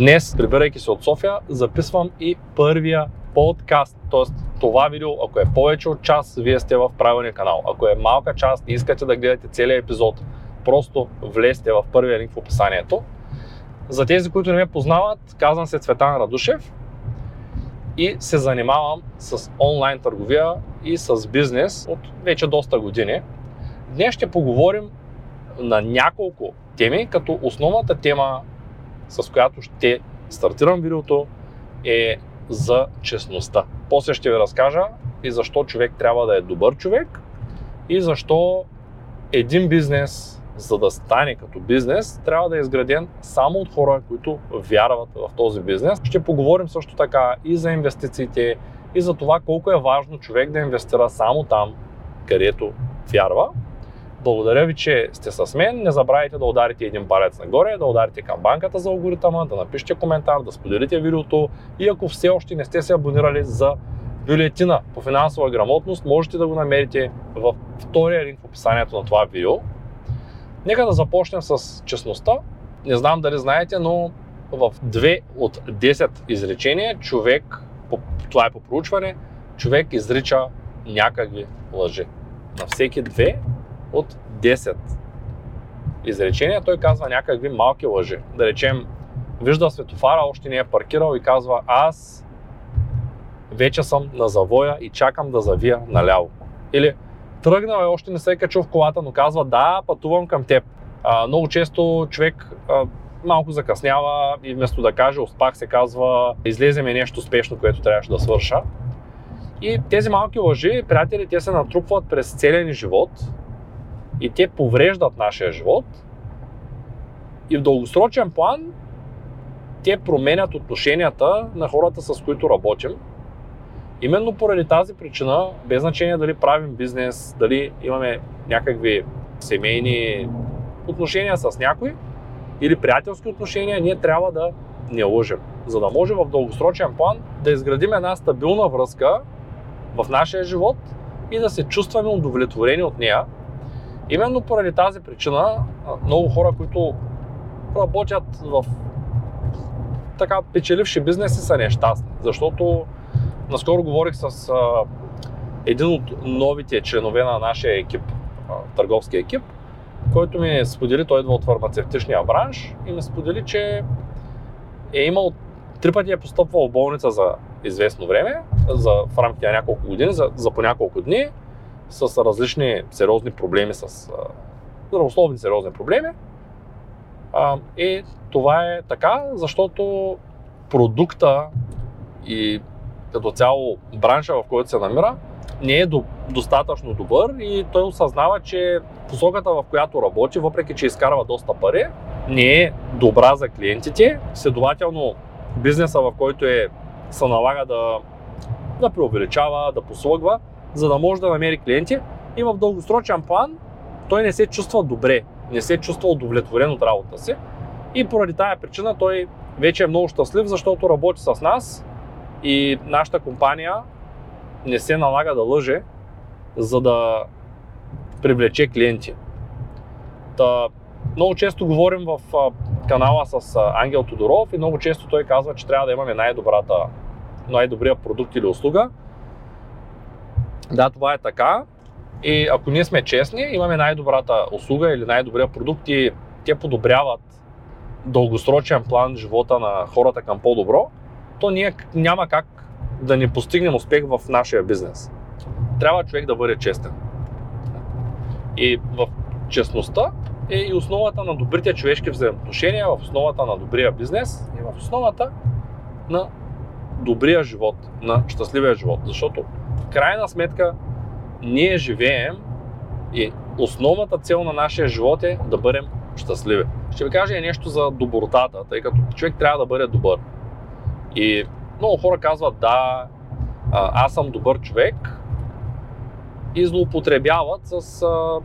Днес, прибирайки се от София, записвам и първия подкаст. Тоест, това видео, ако е повече от час, вие сте в правилния канал. Ако е малка част и искате да гледате целият епизод, просто влезте в първия линк в описанието. За тези, които не ме познават, казвам се Цветан Радушев и се занимавам с онлайн търговия и с бизнес от вече доста години. Днес ще поговорим на няколко теми, като основната тема с която ще стартирам видеото е за честността. После ще ви разкажа и защо човек трябва да е добър човек и защо един бизнес, за да стане като бизнес, трябва да е изграден само от хора, които вярват в този бизнес. Ще поговорим също така и за инвестициите, и за това колко е важно човек да инвестира само там, където вярва. Благодаря ви, че сте с мен. Не забравяйте да ударите един палец нагоре, да ударите камбанката за алгоритъма, да напишете коментар, да споделите видеото и ако все още не сте се абонирали за бюлетина по финансова грамотност, можете да го намерите в втория линк в описанието на това видео. Нека да започнем с честността. Не знам дали знаете, но в 2 от 10 изречения човек, това е по проучване, човек изрича някакви лъжи. На всеки две от 10 изречения, той казва някакви малки лъжи. Да речем, вижда светофара, още не е паркирал и казва аз вече съм на завоя и чакам да завия наляво. Или тръгнал е, още не се е качил в колата, но казва да, пътувам към теб. А, много често човек а, малко закъснява и вместо да каже успах се казва излезе ми нещо спешно, което трябваше да свърша. И тези малки лъжи, приятели, те се натрупват през целия ни живот и те повреждат нашия живот. И в дългосрочен план те променят отношенията на хората, с които работим. Именно поради тази причина, без значение дали правим бизнес, дали имаме някакви семейни отношения с някой или приятелски отношения, ние трябва да не лъжем. За да може в дългосрочен план да изградим една стабилна връзка в нашия живот и да се чувстваме удовлетворени от нея, Именно поради тази причина много хора, които работят в така печеливши бизнеси са нещастни, защото наскоро говорих с а, един от новите членове на нашия екип, а, търговски екип, който ми сподели, той идва от фармацевтичния бранш и ми сподели, че е имал три пъти е постъпвал в болница за известно време, за, в рамките на няколко години, за, за по няколко дни с различни сериозни проблеми, с здравословни сериозни проблеми. И това е така, защото продукта и като цяло бранша, в който се намира, не е до, достатъчно добър и той осъзнава, че посоката, в която работи, въпреки че изкарва доста пари, не е добра за клиентите. Следователно, бизнеса, в който е, се налага да, да преувеличава, да послугва, за да може да намери клиенти. И в дългосрочен план той не се чувства добре, не се чувства удовлетворен от работата си. И поради тая причина той вече е много щастлив, защото работи с нас и нашата компания не се налага да лъже, за да привлече клиенти. Та, много често говорим в канала с Ангел Тодоров и много често той казва, че трябва да имаме най-добрата, най-добрия продукт или услуга, да, това е така. И ако ние сме честни, имаме най-добрата услуга или най-добрия продукт и те подобряват дългосрочен план живота на хората към по-добро, то ние няма как да не постигнем успех в нашия бизнес. Трябва човек да бъде честен. И в честността е и основата на добрите човешки взаимоотношения, в основата на добрия бизнес и в основата на добрия живот, на щастливия живот. Защото крайна сметка ние живеем и основната цел на нашия живот е да бъдем щастливи. Ще ви кажа и нещо за добротата, тъй като човек трябва да бъде добър. И много хора казват, да, аз съм добър човек и злоупотребяват с а,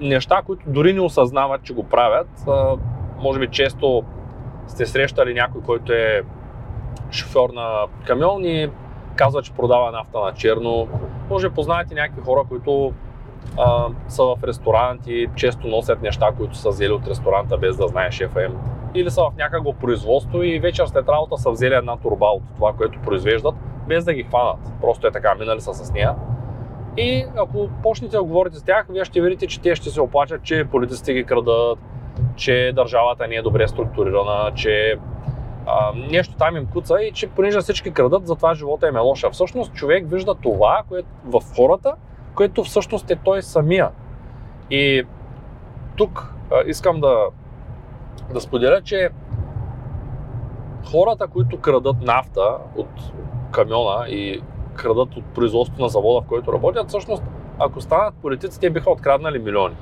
неща, които дори не осъзнават, че го правят. А, може би често сте срещали някой, който е шофьор на камион и казва, че продава нафта на черно. Може познаете някакви хора, които а, са в ресторант и често носят неща, които са взели от ресторанта без да знае шефа им. Или са в някакво производство и вечер след работа са взели една турба от това, което произвеждат, без да ги хванат. Просто е така, минали са с нея. И ако почнете да говорите с тях, вие ще видите, че те ще се оплачат, че политиците ги крадат, че държавата не е добре структурирана, че а, нещо там им куца и че понеже всички крадат, затова живота им е лоша. Всъщност човек вижда това което в хората, което всъщност е той самия. И тук а, искам да, да споделя, че хората, които крадат нафта от камиона и крадат от производството на завода, в който работят, всъщност, ако станат политици, те биха откраднали милиони.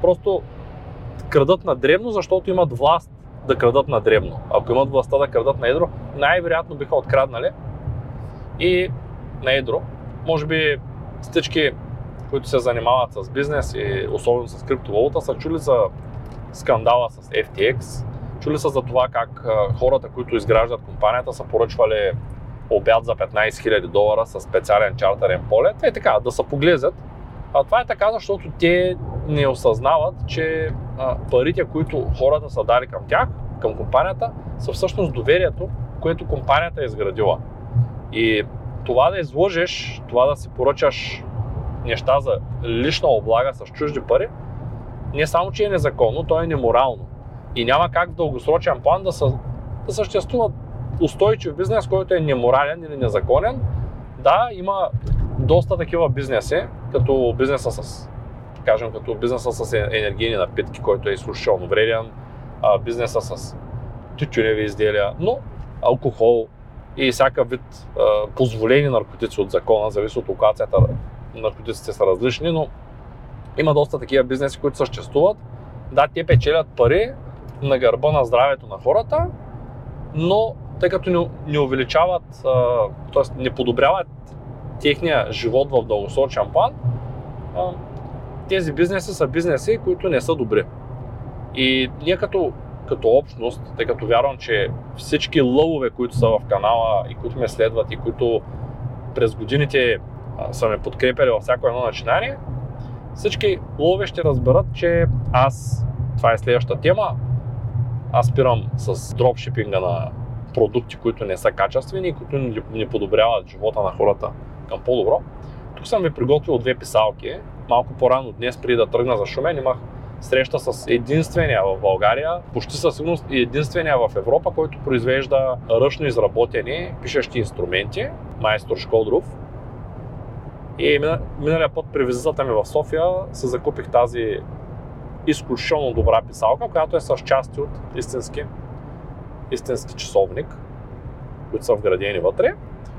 Просто крадат на древно, защото имат власт да крадат на дребно. Ако имат властта да крадат на едро, най-вероятно биха откраднали и на едро. Може би всички, които се занимават с бизнес и особено с криптовалута, са чули за скандала с FTX, чули са за това как хората, които изграждат компанията, са поръчвали обяд за 15 000 долара с специален чартерен полет. Е така, да се поглезят. А това е така, защото те не осъзнават, че а, парите, които хората са дали към тях, към компанията, са всъщност доверието, което компанията е изградила. И това да изложиш, това да си поръчаш неща за лична облага с чужди пари, не само, че е незаконно, то е неморално. И няма как в дългосрочен план да, са, да съществува устойчив бизнес, който е неморален или незаконен. Да, има доста такива бизнеси, като бизнеса с кажем, като бизнеса с енергийни напитки, който е изключително вреден, бизнеса с тютюневи изделия, но алкохол и всяка вид позволени наркотици от закона, зависи от локацията, наркотиците са различни, но има доста такива бизнеси, които съществуват. Да, те печелят пари на гърба на здравето на хората, но тъй като не увеличават, т.е. не подобряват техния живот в дългосрочен план, тези бизнеси са бизнеси, които не са добри. И ние като, като общност, тъй като вярвам, че всички лъвове, които са в канала и които ме следват и които през годините са ме подкрепили във всяко едно начинание, всички лъвове ще разберат, че аз, това е следващата тема, аз спирам с дропшипинга на продукти, които не са качествени и които не подобряват живота на хората към по-добро. Тук съм ви приготвил две писалки, малко по-рано днес, преди да тръгна за Шумен, имах среща с единствения в България, почти със сигурност и единствения в Европа, който произвежда ръчно изработени пишещи инструменти, майстор Шкодров. И миналия път при визитата ми в София се закупих тази изключително добра писалка, която е с части от истински, истински часовник, които са вградени вътре.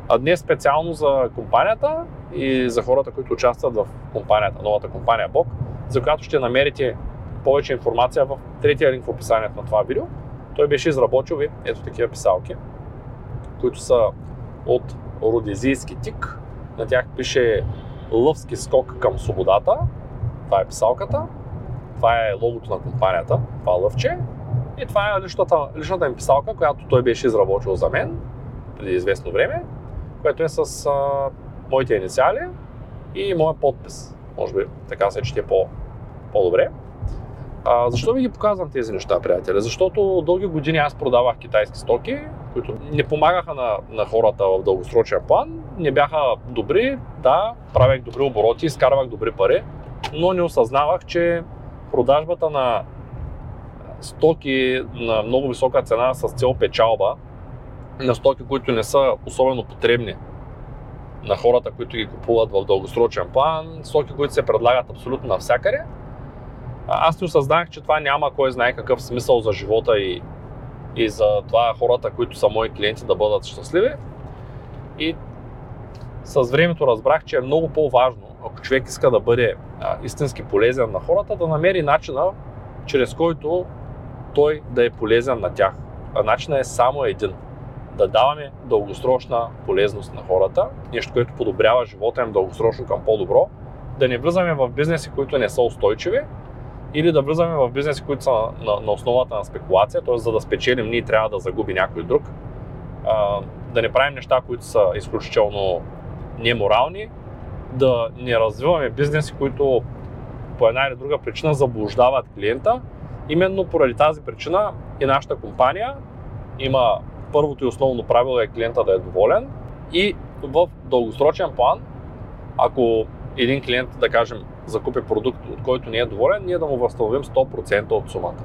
А днес специално за компанията и за хората, които участват в компанията, новата компания Бог, за която ще намерите повече информация в третия линк в описанието на това видео. Той беше изработил ви ето такива писалки, които са от родезийски тик. На тях пише Лъвски скок към свободата. Това е писалката. Това е логото на компанията, това е лъвче. И това е личната, личната им писалка, която той беше изработил за мен преди известно време което е с а, моите инициали и моят подпис. Може би така се чете по, по-добре. А, защо ви ги показвам тези неща, приятели? Защото дълги години аз продавах китайски стоки, които не помагаха на, на хората в дългосрочен план, не бяха добри, да, правех добри обороти, изкарвах добри пари, но не осъзнавах, че продажбата на стоки на много висока цена с цел печалба на стоки, които не са особено потребни на хората, които ги купуват в дългосрочен план, стоки, които се предлагат абсолютно навсякъде. Аз не осъзнах, че това няма кой знае какъв смисъл за живота и, и за това хората, които са мои клиенти, да бъдат щастливи. И с времето разбрах, че е много по-важно, ако човек иска да бъде а, истински полезен на хората, да намери начина, чрез който той да е полезен на тях. А начинът е само един – да даваме дългосрочна полезност на хората, нещо, което подобрява живота им дългосрочно към по-добро, да не влизаме в бизнеси, които не са устойчиви, или да влизаме в бизнеси, които са на, на основата на спекулация, т.е. за да спечелим ние трябва да загуби някой друг, а, да не правим неща, които са изключително неморални, да не развиваме бизнеси, които по една или друга причина заблуждават клиента. Именно поради тази причина и нашата компания има първото и основно правило е клиента да е доволен и в дългосрочен план, ако един клиент, да кажем, закупи продукт, от който не е доволен, ние да му възстановим 100% от сумата.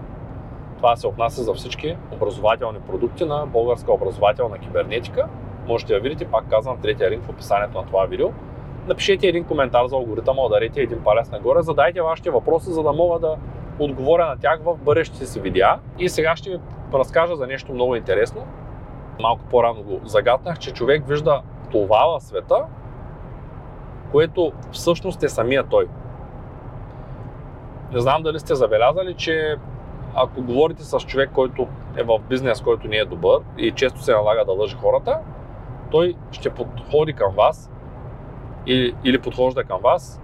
Това се отнася за всички образователни продукти на българска образователна кибернетика. Можете да видите, пак казвам, третия линк в описанието на това видео. Напишете един коментар за алгоритъма, ударете един палец нагоре, задайте вашите въпроси, за да мога да отговоря на тях в бъдещите си видеа. И сега ще ви разкажа за нещо много интересно. Малко по-рано го загатнах, че човек вижда това в света, което всъщност е самия той. Не знам дали сте забелязали, че ако говорите с човек, който е в бизнес, който не е добър и често се налага да лъжи хората, той ще подходи към вас или, или подхожда към вас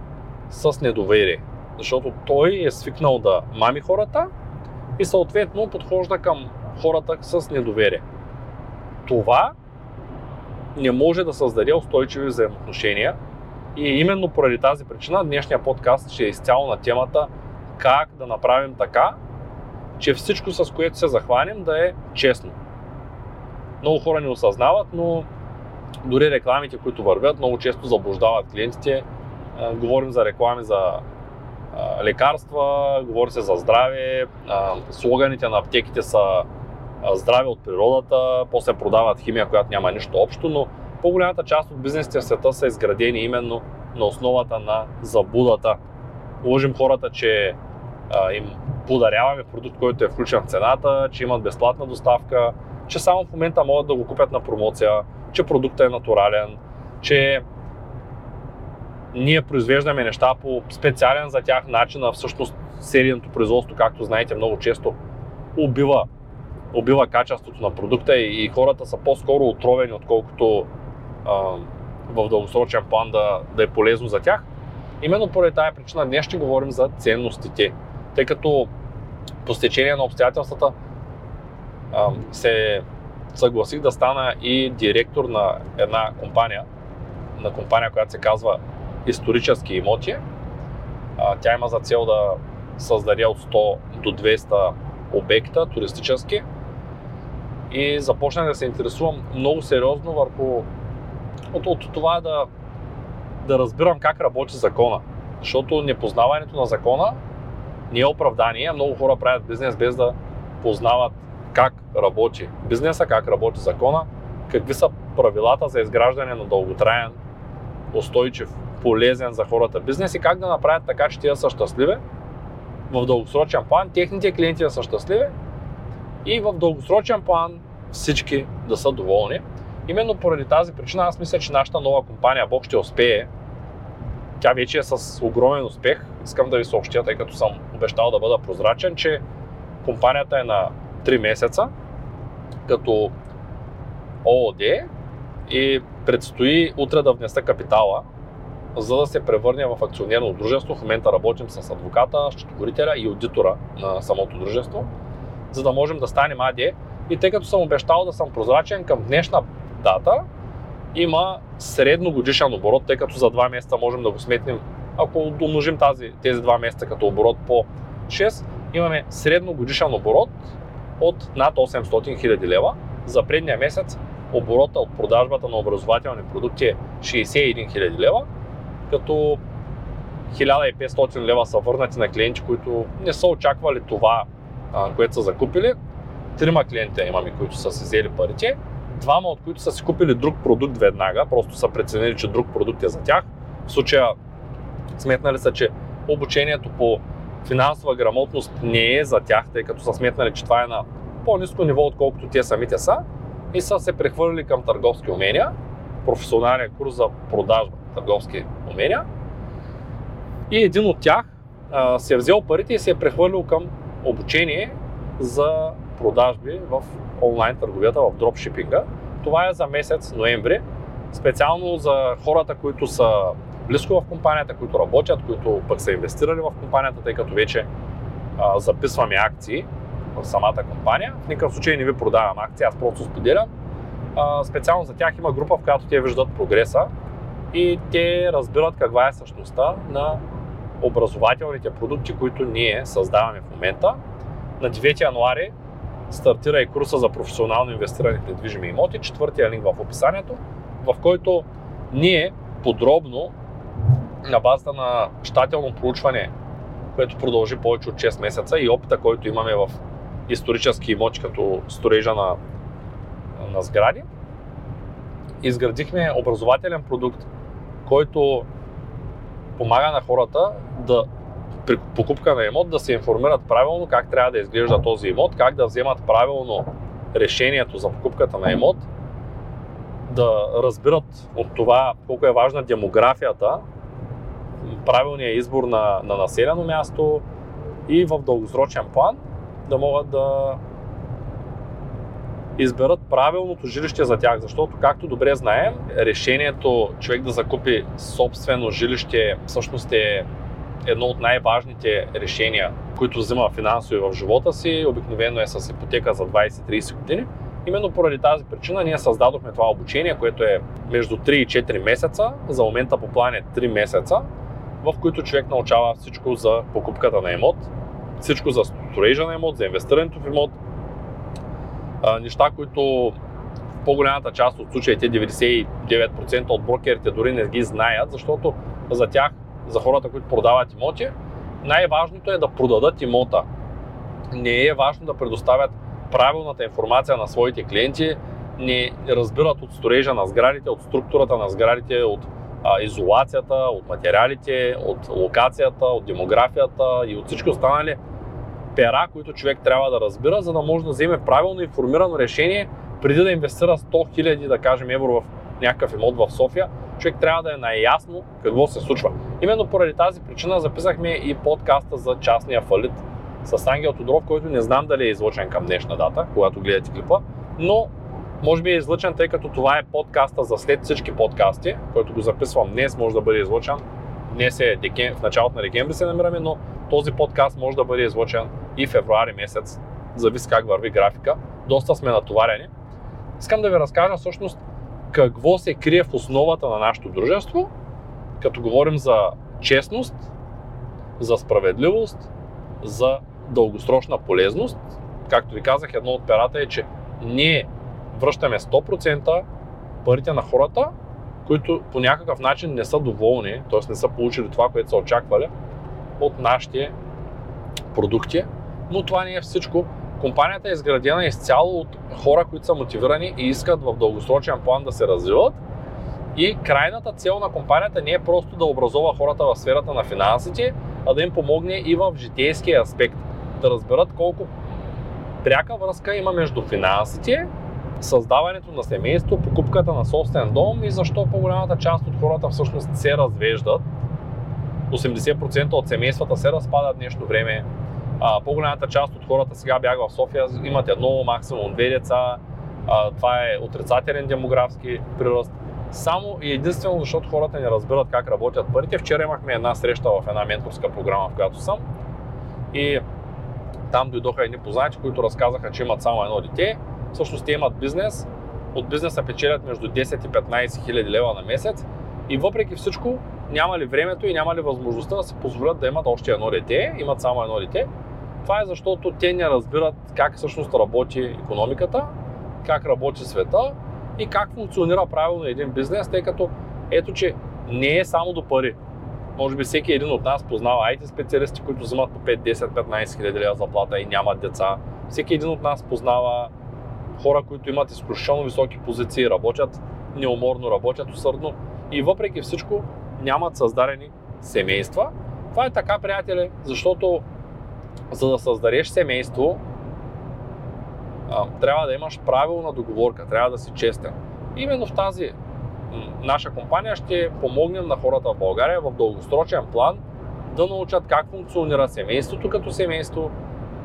с недоверие. Защото той е свикнал да мами хората и съответно подхожда към хората с недоверие. Това не може да създаде устойчиви взаимоотношения и именно поради тази причина днешния подкаст ще е изцяло на темата как да направим така, че всичко с което се захванем да е честно. Много хора не осъзнават, но дори рекламите, които вървят, много често заблуждават клиентите. Говорим за реклами за лекарства, говори се за здраве, слоганите на аптеките са здраве от природата, после продават химия, която няма нищо общо, но по-голямата част от бизнесите в света са изградени именно на основата на забудата. Лъжим хората, че а, им подаряваме продукт, който е включен в цената, че имат безплатна доставка, че само в момента могат да го купят на промоция, че продуктът е натурален, че ние произвеждаме неща по специален за тях начин, а всъщност серийното производство, както знаете, много често убива, убива качеството на продукта и, и хората са по-скоро отровени, отколкото а, в дългосрочен план да, да е полезно за тях. Именно поради тази причина днес ще говорим за ценностите, тъй като по стечение на обстоятелствата а, се съгласих да стана и директор на една компания, на компания, която се казва Исторически имоти. Тя има за цел да създаде от 100 до 200 обекта туристически и започнах да се интересувам много сериозно върху от, от това да, да разбирам как работи закона. Защото непознаването на закона не е оправдание. Много хора правят бизнес без да познават как работи бизнеса, как работи закона, какви са правилата за изграждане на дълготраен, устойчив, полезен за хората бизнес и как да направят така, че те са щастливи в дългосрочен план, техните клиенти да са щастливи и в дългосрочен план всички да са доволни. Именно поради тази причина аз мисля, че нашата нова компания Бог ще успее. Тя вече е с огромен успех. Искам да ви съобщя, тъй като съм обещал да бъда прозрачен, че компанията е на 3 месеца като ООД и предстои утре да внеса капитала, за да се превърне в акционерно дружество. В момента работим с адвоката, счетоводителя и аудитора на самото дружество, за да можем да станем АД. И тъй като съм обещал да съм прозрачен към днешна дата, има средно годишен оборот, тъй като за 2 месеца можем да го сметнем, ако умножим тази, тези 2 месеца като оборот по 6, имаме средно годишен оборот от над 800 000 лева. За предния месец оборота от продажбата на образователни продукти е 61 000 лева, като 1500 лева са върнати на клиенти, които не са очаквали това, което са закупили. Трима клиенти имаме, които са си взели парите. Двама от които са си купили друг продукт веднага, просто са преценили, че друг продукт е за тях. В случая сметнали са, че обучението по финансова грамотност не е за тях, тъй като са сметнали, че това е на по-низко ниво, отколкото те самите са и са се прехвърлили към търговски умения, професионален курс за продажба търговски умения. И един от тях а, се е взел парите и се е прехвърлил към обучение за продажби в онлайн търговията, в дропшипинга. Това е за месец ноември, специално за хората, които са близко в компанията, които работят, които пък са инвестирали в компанията, тъй като вече а, записваме акции в самата компания. В никакъв случай не ви продавам акции, аз просто споделям. А, специално за тях има група, в която те виждат прогреса и те разбират каква е същността на образователните продукти, които ние създаваме в момента. На 9 януари стартира и курса за професионално инвестиране в недвижими имоти, четвъртия линк в описанието, в който ние подробно на базата на щателно проучване, което продължи повече от 6 месеца и опита, който имаме в исторически имоти като строежа на, на сгради, изградихме образователен продукт, който помага на хората да при покупка на имот да се информират правилно как трябва да изглежда този имот, как да вземат правилно решението за покупката на имот, да разбират от това колко е важна демографията, правилният избор на, на населено място и в дългосрочен план да могат да изберат правилното жилище за тях, защото, както добре знаем, решението човек да закупи собствено жилище всъщност е едно от най-важните решения, които взима финансови в живота си. Обикновено е с ипотека за 20-30 години. Именно поради тази причина ние създадохме това обучение, което е между 3 и 4 месеца. За момента по план е 3 месеца, в които човек научава всичко за покупката на имот, всичко за строежа на имот, за инвестирането в имот, неща, които по-голямата част от случаите, 99% от брокерите дори не ги знаят, защото за тях, за хората, които продават имоти, най-важното е да продадат имота. Не е важно да предоставят правилната информация на своите клиенти, не разбират от строежа на сградите, от структурата на сградите, от а, изолацията, от материалите, от локацията, от демографията и от всички останали пера, които човек трябва да разбира, за да може да вземе правилно информирано решение преди да инвестира 100 000, да кажем, евро в някакъв имот в София, човек трябва да е наясно какво се случва. Именно поради тази причина записахме и подкаста за частния фалит с Ангел Тодоров, който не знам дали е излъчен към днешна дата, когато гледате клипа, но може би е излъчен, тъй като това е подкаста за след всички подкасти, който го записвам днес, може да бъде излъчен. Днес е декем... в началото на декември се намираме, но този подкаст може да бъде излъчен и февруари месец, зависи как върви графика. Доста сме натоварени. Искам да ви разкажа всъщност какво се крие в основата на нашето дружество, като говорим за честност, за справедливост, за дългосрочна полезност. Както ви казах, едно от перата е, че ние връщаме 100% парите на хората, които по някакъв начин не са доволни, т.е. не са получили това, което са очаквали от нашите продукти. Но това не е всичко. Компанията е изградена изцяло от хора, които са мотивирани и искат в дългосрочен план да се развиват. И крайната цел на компанията не е просто да образова хората в сферата на финансите, а да им помогне и в житейския аспект. Да разберат колко пряка връзка има между финансите, създаването на семейство, покупката на собствен дом и защо по-голямата част от хората всъщност се развеждат. 80% от семействата се разпадат днешно време. А, по-голямата част от хората сега бяга в София, имат едно, максимум две деца. А, това е отрицателен демографски приръст. Само и единствено защото хората не разбират как работят парите. Вчера имахме една среща в една менторска програма, в която съм. И там дойдоха едни познати, които разказаха, че имат само едно дете. Всъщност те имат бизнес. От бизнеса печелят между 10 и 15 хиляди лева на месец. И въпреки всичко, няма ли времето и няма ли възможността да си позволят да имат още едно дете, имат само едно дете. Това е защото те не разбират как всъщност работи економиката, как работи света и как функционира правилно един бизнес, тъй като ето, че не е само до пари. Може би всеки един от нас познава IT специалисти, които взимат по 5, 10, 15 хиляди лева заплата и нямат деца. Всеки един от нас познава хора, които имат изключително високи позиции, работят неуморно, работят усърдно и въпреки всичко нямат създадени семейства. Това е така, приятели, защото за да създадеш семейство, трябва да имаш правилна договорка, трябва да си честен. Именно в тази наша компания ще помогнем на хората в България в дългосрочен план да научат как функционира семейството като семейство,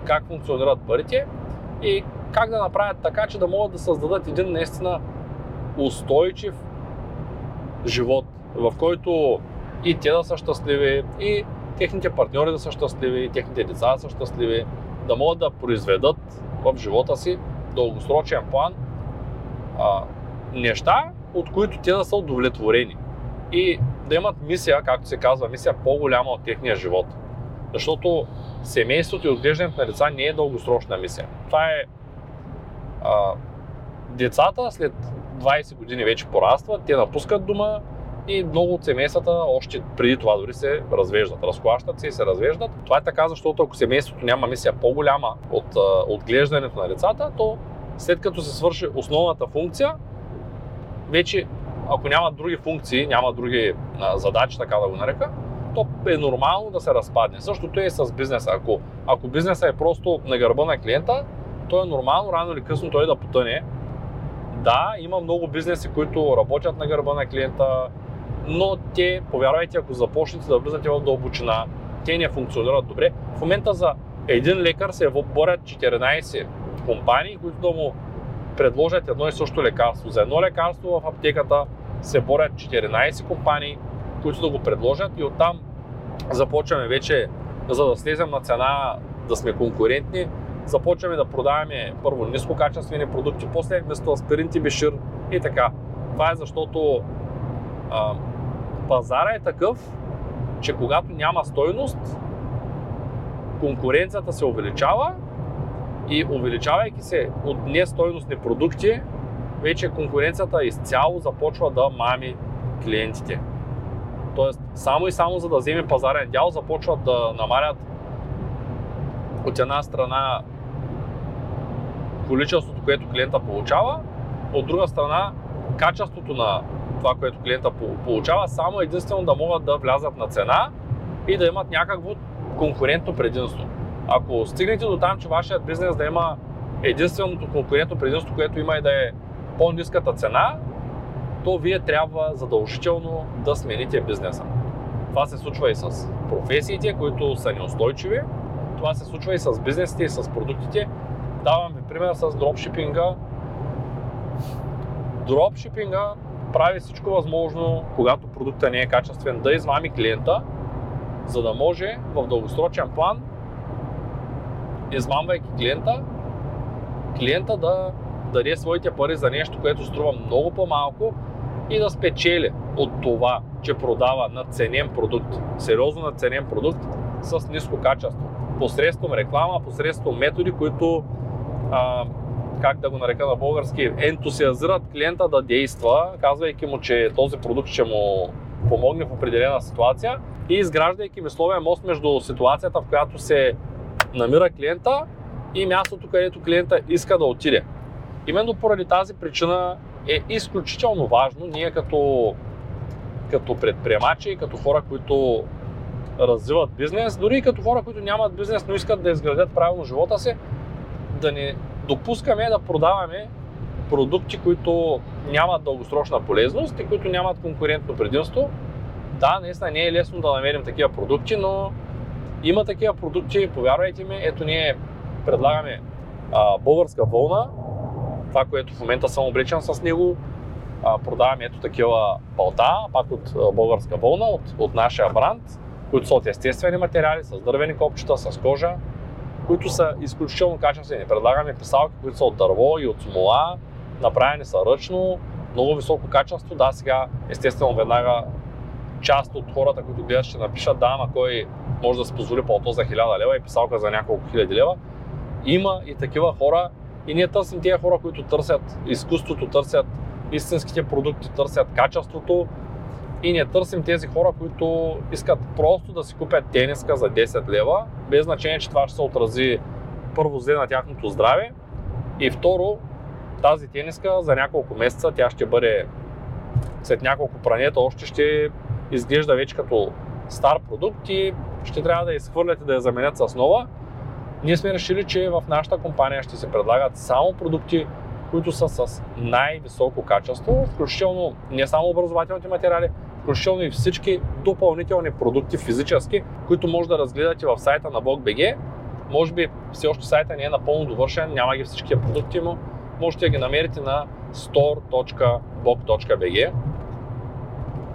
как функционират парите и как да направят така, че да могат да създадат един наистина устойчив живот, в който и те да са щастливи, и техните партньори да са щастливи, и техните деца да са щастливи, да могат да произведат в живота си дългосрочен план а, неща, от които те да са удовлетворени. и да имат мисия, както се казва, мисия по-голяма от техния живот. Защото семейството и отглеждането на деца не е дългосрочна мисия. Това е а, децата след 20 години вече порастват, те напускат дома и много от семействата още преди това дори се развеждат. Разклащат се и се развеждат. Това е така, защото ако семейството няма мисия по-голяма от отглеждането на децата, то след като се свърши основната функция, вече ако няма други функции, няма други а, задачи, така да го нарека, то е нормално да се разпадне. Същото е и с бизнеса. Ако, ако бизнеса е просто на гърба на клиента, то е нормално рано или късно той да потъне. Да, има много бизнеси, които работят на гърба на клиента, но те, повярвайте, ако започнете да влизате в дълбочина, те не функционират добре. В момента за един лекар се борят 14 компании, които да му предложат едно и също лекарство. За едно лекарство в аптеката се борят 14 компании, които да го предложат и оттам започваме вече, за да слезем на цена, да сме конкурентни, започваме да продаваме първо нискокачествени продукти, после вместо аспирин тибишир и така. Това е защото а, пазара е такъв, че когато няма стойност, конкуренцията се увеличава и увеличавайки се от нестойностни продукти, вече конкуренцията изцяло започва да мами клиентите. Тоест, само и само за да вземе пазарен дял, започват да намалят от една страна количеството, което клиента получава, от друга страна качеството на това, което клиента получава, само единствено да могат да влязат на цена и да имат някакво конкурентно предимство. Ако стигнете до там, че вашият бизнес да има единственото конкурентно предимство, което има и да е по-низката цена, то вие трябва задължително да смените бизнеса. Това се случва и с професиите, които са неустойчиви. Това се случва и с бизнесите и с продуктите. Давам ви пример с дропшипинга. Дропшипинга прави всичко възможно, когато продукта не е качествен, да измами клиента, за да може в дългосрочен план, измамвайки клиента, клиента да даде своите пари за нещо, което струва много по-малко и да спечели от това, че продава надценен продукт, сериозно надценен продукт с ниско качество. Посредством реклама, посредством методи, които а, как да го нарека на български, ентусиазират клиента да действа, казвайки му, че този продукт ще му помогне в определена ситуация и изграждайки мисловен мост между ситуацията, в която се намира клиента и мястото, където клиента иска да отиде. Именно поради тази причина е изключително важно ние като, като предприемачи, като хора, които развиват бизнес, дори и като хора, които нямат бизнес, но искат да изградят правилно живота си, да не допускаме да продаваме продукти, които нямат дългосрочна полезност и които нямат конкурентно предимство. Да, наистина не е лесно да намерим такива продукти, но има такива продукти, повярвайте ми, ето ние предлагаме а, българска вълна, това, което в момента съм облечен с него, а, продаваме ето такива палта, пак от а, българска вълна, от, от нашия бранд, които са от естествени материали, с дървени копчета, с кожа, които са изключително качествени. Предлагаме писалки, които са от дърво и от смола, направени са ръчно, много високо качество. Да, сега естествено веднага част от хората, които гледат, ще напишат, да, ама кой може да се позволи пълто за 1000 лева и писалка за няколко хиляди лева. Има и такива хора и ние търсим тия хора, които търсят изкуството, търсят истинските продукти, търсят качеството и не търсим тези хора, които искат просто да си купят тениска за 10 лева, без значение, че това ще се отрази първо зле на тяхното здраве и второ, тази тениска за няколко месеца тя ще бъде след няколко пранета още ще изглежда вече като стар продукт и ще трябва да изхвърлят и да я заменят с нова. Ние сме решили, че в нашата компания ще се предлагат само продукти, които са с най-високо качество, включително не само образователните материали, включително и всички допълнителни продукти физически, които може да разгледате в сайта на BogBG. Може би все още сайта не е напълно довършен, няма ги всички продукти, но можете да ги намерите на store.bog.bg.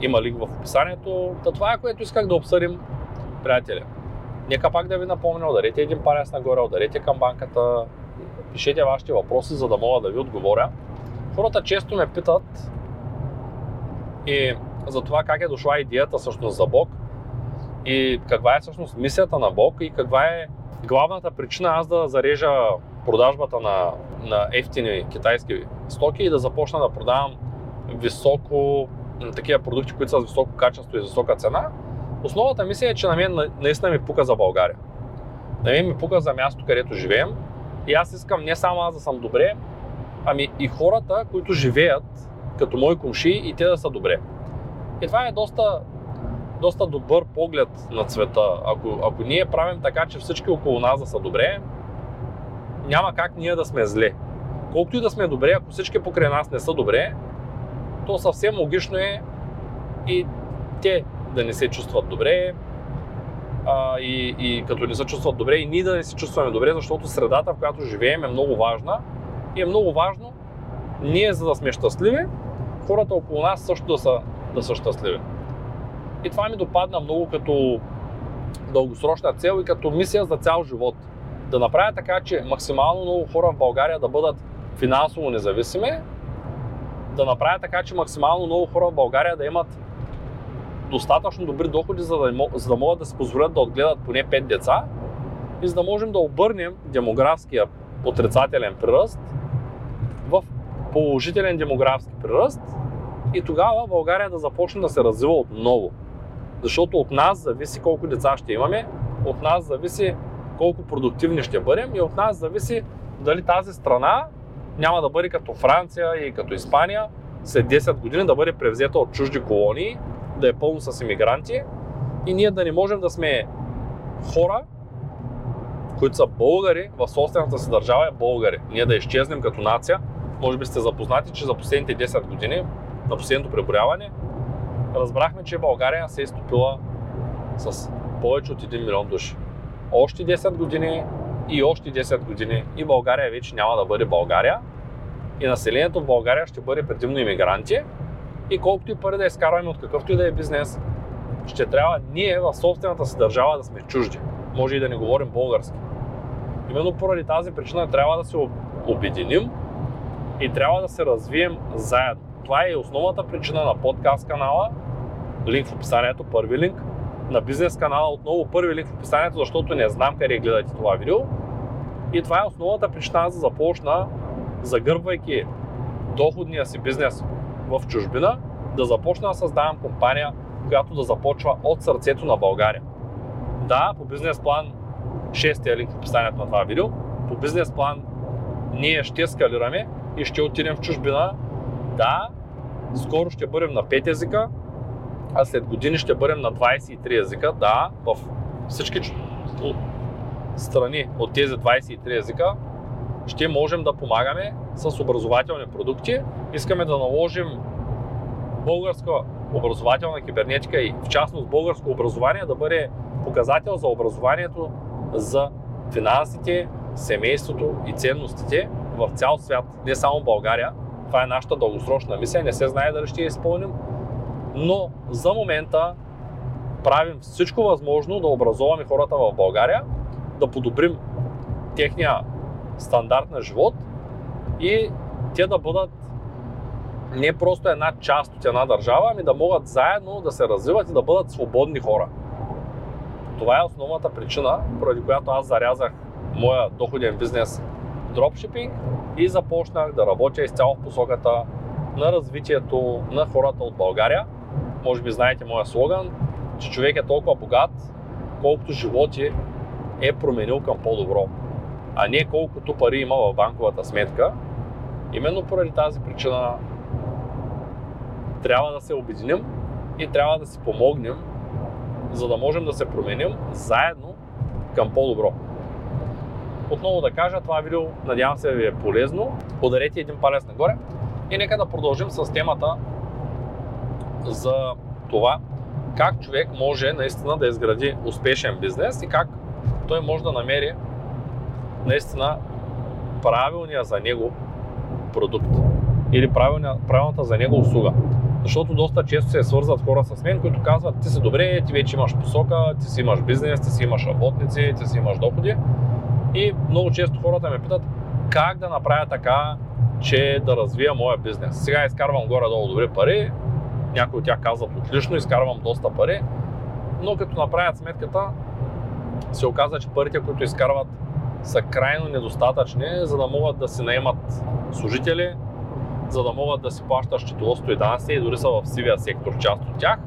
Има линк в описанието. Та това е което исках да обсъдим, приятели. Нека пак да ви напомня, ударете един палец нагоре, ударете към банката, пишете вашите въпроси, за да мога да ви отговоря. Хората често ме питат и за това как е дошла идеята всъщност за Бог и каква е всъщност мисията на Бог и каква е главната причина аз да зарежа продажбата на, на ефтини китайски стоки и да започна да продавам високо такива продукти, които са с високо качество и висока цена. Основната мисия е, че на мен наистина ми пука за България. На мен ми пука за място, където живеем. И аз искам не само аз да съм добре, ами и хората, които живеят като мои комши и те да са добре. И това е доста, доста добър поглед на света. Ако, ако ние правим така, че всички около нас да са добре, няма как ние да сме зле. Колкото и да сме добре, ако всички покрай нас не са добре, то съвсем логично е и те да не се чувстват добре, а, и, и като не се чувстват добре, и ние да не се чувстваме добре, защото средата, в която живеем е много важна и е много важно ние, за да сме щастливи, хората около нас също да са, да са щастливи. И това ми допадна много като дългосрочна цел и като мисия за цял живот. Да направя така, че максимално много хора в България да бъдат финансово независими, да направя така, че максимално много хора в България да имат достатъчно добри доходи, за да, за да могат да се позволят да отгледат поне 5 деца и за да можем да обърнем демографския отрицателен приръст в положителен демографски приръст и тогава България да започне да се развива отново. Защото от нас зависи колко деца ще имаме, от нас зависи колко продуктивни ще бъдем и от нас зависи дали тази страна няма да бъде като Франция и като Испания след 10 години да бъде превзета от чужди колонии, да е пълно с иммигранти и ние да не можем да сме хора, които са българи в собствената си държава е българи. Ние да изчезнем като нация. Може би сте запознати, че за последните 10 години на последното преброяване разбрахме, че България се е стопила с повече от 1 милион души. Още 10 години и още 10 години и България вече няма да бъде България. И населението в България ще бъде предимно иммигранти. И колкото и пари да изкарваме от какъвто и да е бизнес, ще трябва ние в собствената си държава да сме чужди. Може и да не говорим български. Именно поради тази причина трябва да се обединим и трябва да се развием заедно. Това е основната причина на подкаст канала. Линк в описанието, първи линк. На бизнес канала отново първи линк в описанието, защото не знам къде гледате това видео. И това е основната причина за започна, загърбвайки доходния си бизнес в чужбина, да започна да създавам компания, която да започва от сърцето на България. Да, по бизнес план, шестия линк в описанието на това видео, по бизнес план ние ще скалираме и ще отидем в чужбина. Да, скоро ще бъдем на 5 езика, а след години ще бъдем на 23 езика. Да, в всички страни от тези 23 езика ще можем да помагаме с образователни продукти. Искаме да наложим българска образователна кибернетика и в частност българско образование да бъде показател за образованието, за финансите, семейството и ценностите в цял свят, не само България. Това е нашата дългосрочна мисия, не се знае дали ще я изпълним, но за момента правим всичко възможно да образоваме хората в България, да подобрим техния стандарт на живот и те да бъдат не просто една част от една държава, ами да могат заедно да се развиват и да бъдат свободни хора. Това е основната причина, поради която аз зарязах моя доходен бизнес дропшипинг и започнах да работя изцяло в посоката на развитието на хората от България. Може би знаете моя слоган, че човек е толкова богат, колкото животи е променил към по-добро, а не колкото пари има в банковата сметка. Именно поради тази причина трябва да се обединим и трябва да си помогнем, за да можем да се променим заедно към по-добро. Отново да кажа, това видео надявам се ви е полезно. Подарете един палец нагоре и нека да продължим с темата за това как човек може наистина да изгради успешен бизнес и как той може да намери наистина правилния за него продукт или правилната за него услуга. Защото доста често се свързват хора с мен, които казват, ти си добре, ти вече имаш посока, ти си имаш бизнес, ти си имаш работници, ти си имаш доходи. И много често хората ме питат как да направя така, че да развия моя бизнес. Сега изкарвам горе-долу добри пари, някои от тях казват отлично, изкарвам доста пари, но като направят сметката, се оказа, че парите, които изкарват, са крайно недостатъчни, за да могат да си наемат служители, за да могат да си плащат счетоводство и данъци и дори са в сивия сектор част от тях.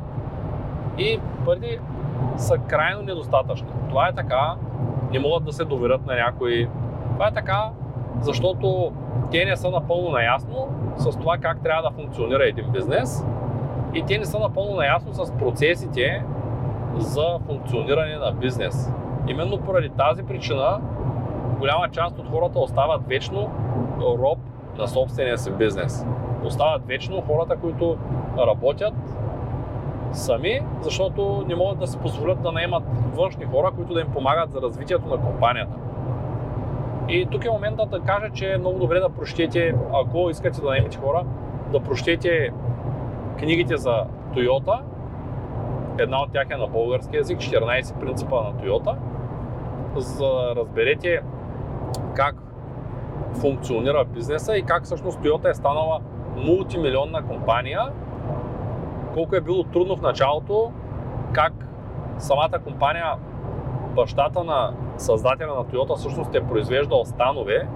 И парите са крайно недостатъчни. Това е така, не могат да се доверят на някой. Това е така, защото те не са напълно наясно с това как трябва да функционира един бизнес и те не са напълно наясно с процесите за функциониране на бизнес. Именно поради тази причина голяма част от хората остават вечно роб на собствения си бизнес. Остават вечно хората, които работят сами, защото не могат да си позволят да наемат външни хора, които да им помагат за развитието на компанията. И тук е моментът да кажа, че е много добре да прочетете, ако искате да наемете хора, да прочетете книгите за Toyota. Една от тях е на български язик, 14 принципа на Toyota, за да разберете как функционира бизнеса и как всъщност Toyota е станала мултимилионна компания, колко е било трудно в началото, как самата компания, бащата на създателя на Toyota всъщност е произвеждал станове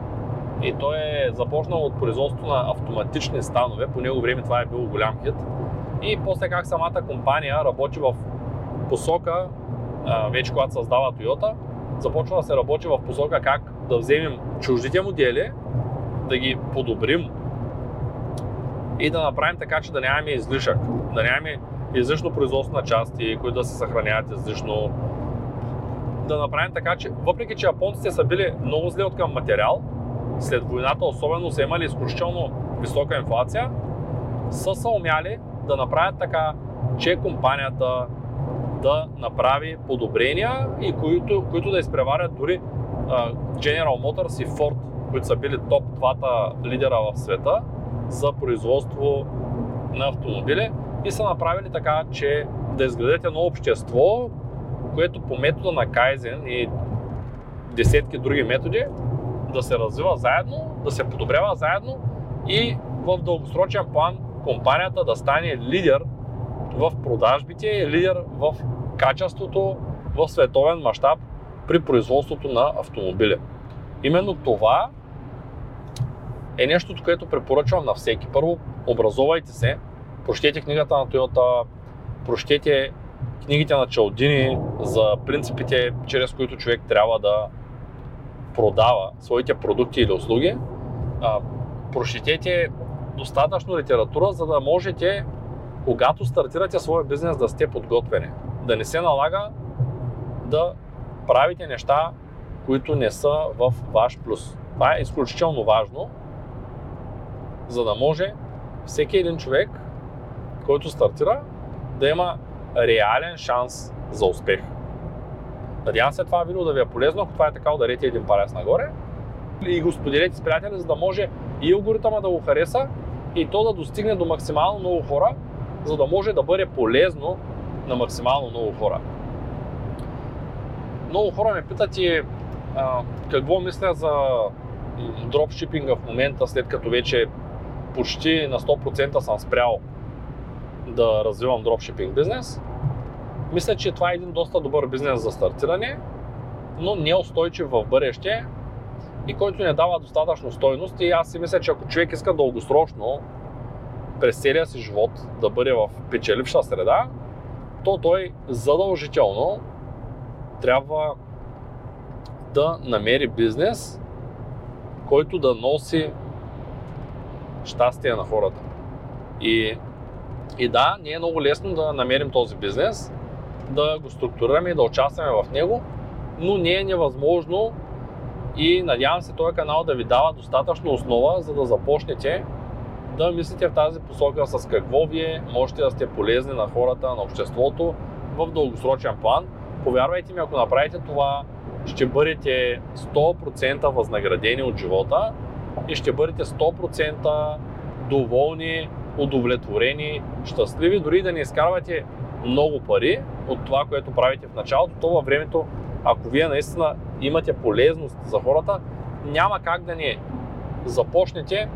и той е започнал от производство на автоматични станове, по него време това е било голям хит. И после как самата компания работи в посока, вече когато създава Toyota, започва да се работи в посока как да вземем чуждите модели, да ги подобрим и да направим така, че да нямаме излишък, да нямаме излишно производство на части, които да се съхраняват излишно. Да направим така, че въпреки, че японците са били много зле от към материал, след войната особено са имали изключително висока инфлация, са се умяли да направят така, че компанията да направи подобрения и които, които да изпреварят дори General Motors и Ford, които са били топ двата лидера в света за производство на автомобили и са направили така, че да изградят едно общество, което по метода на Кайзен и десетки други методи да се развива заедно, да се подобрява заедно и в дългосрочен план компанията да стане лидер в продажбите лидер в качеството в световен мащаб при производството на автомобили. Именно това е нещото, което препоръчвам на всеки. Първо, образовайте се, прочетете книгата на Toyota, прочетете книгите на Чалдини за принципите, чрез които човек трябва да продава своите продукти или услуги. прочетете достатъчно литература, за да можете, когато стартирате своя бизнес, да сте подготвени. Да не се налага да правите неща, които не са в ваш плюс. Това е изключително важно, за да може всеки един човек, който стартира, да има реален шанс за успех. Надявам се това видео да ви е полезно. Ако това е така, ударете един палец нагоре и го споделете с приятели, за да може и алгоритъма да го хареса и то да достигне до максимално много хора, за да може да бъде полезно на максимално много хора. Много хора ме питат и а, какво мисля за дропшипинга в момента, след като вече почти на 100% съм спрял да развивам дропшипинг бизнес. Мисля, че това е един доста добър бизнес за стартиране, но не устойчив в бъдеще и който не дава достатъчно стойност. И аз си мисля, че ако човек иска дългосрочно през целия си живот да бъде в печеливша среда, то той задължително трябва да намери бизнес, който да носи щастие на хората. И, и да, не е много лесно да намерим този бизнес, да го структурираме и да участваме в него, но не е невъзможно и надявам се този канал да ви дава достатъчно основа, за да започнете да мислите в тази посока с какво вие можете да сте полезни на хората, на обществото в дългосрочен план. Повярвайте ми, ако направите това, ще бъдете 100% възнаградени от живота и ще бъдете 100% доволни, удовлетворени, щастливи, дори да не изкарвате много пари от това, което правите в началото, то във времето, ако вие наистина имате полезност за хората, няма как да не започнете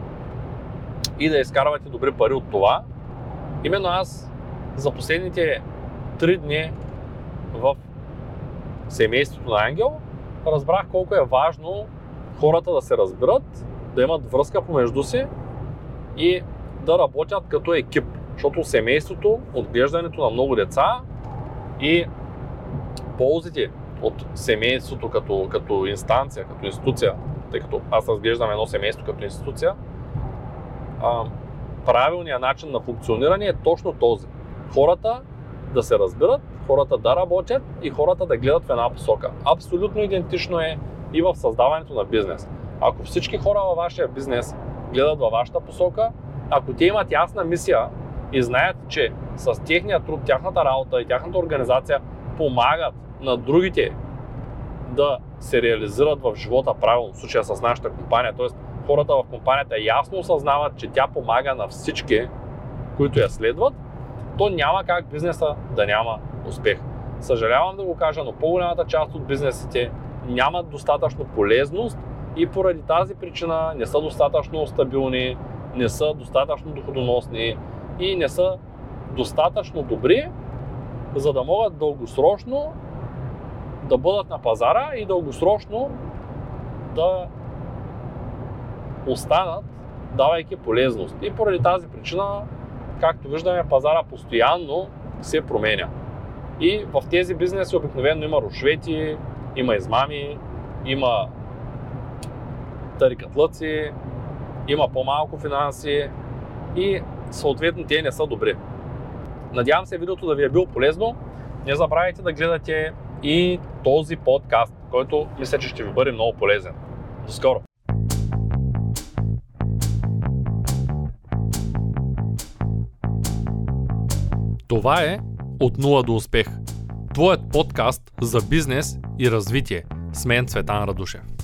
и да изкарвате добри пари от това. Именно аз за последните три дни в семейството на Ангел разбрах колко е важно хората да се разбират, да имат връзка помежду си и да работят като екип. Защото семейството, отглеждането на много деца и ползите от семейството като, като инстанция, като институция, тъй като аз разглеждам едно семейство като институция, а, правилният начин на функциониране е точно този. Хората да се разбират, хората да работят и хората да гледат в една посока. Абсолютно идентично е и в създаването на бизнес. Ако всички хора във вашия бизнес гледат във вашата посока, ако те имат ясна мисия и знаят, че с техния труд, тяхната работа и тяхната организация помагат на другите да се реализират в живота правилно, в случая с нашата компания, т.е. хората в компанията ясно осъзнават, че тя помага на всички, които я следват, то няма как бизнеса да няма успех. Съжалявам да го кажа, но по-голямата част от бизнесите нямат достатъчно полезност и поради тази причина не са достатъчно стабилни, не са достатъчно доходоносни и не са достатъчно добри, за да могат дългосрочно да бъдат на пазара и дългосрочно да останат, давайки полезност. И поради тази причина, както виждаме, пазара постоянно се променя. И в тези бизнеси обикновено има рушвети, има измами, има тарикатлъци, има по-малко финанси и съответно те не са добри. Надявам се видеото да ви е било полезно. Не забравяйте да гледате и този подкаст, който мисля, че ще ви бъде много полезен. До скоро! Това е От нула до успех. Твоят подкаст за бизнес и развитие. С мен Цветан Радушев.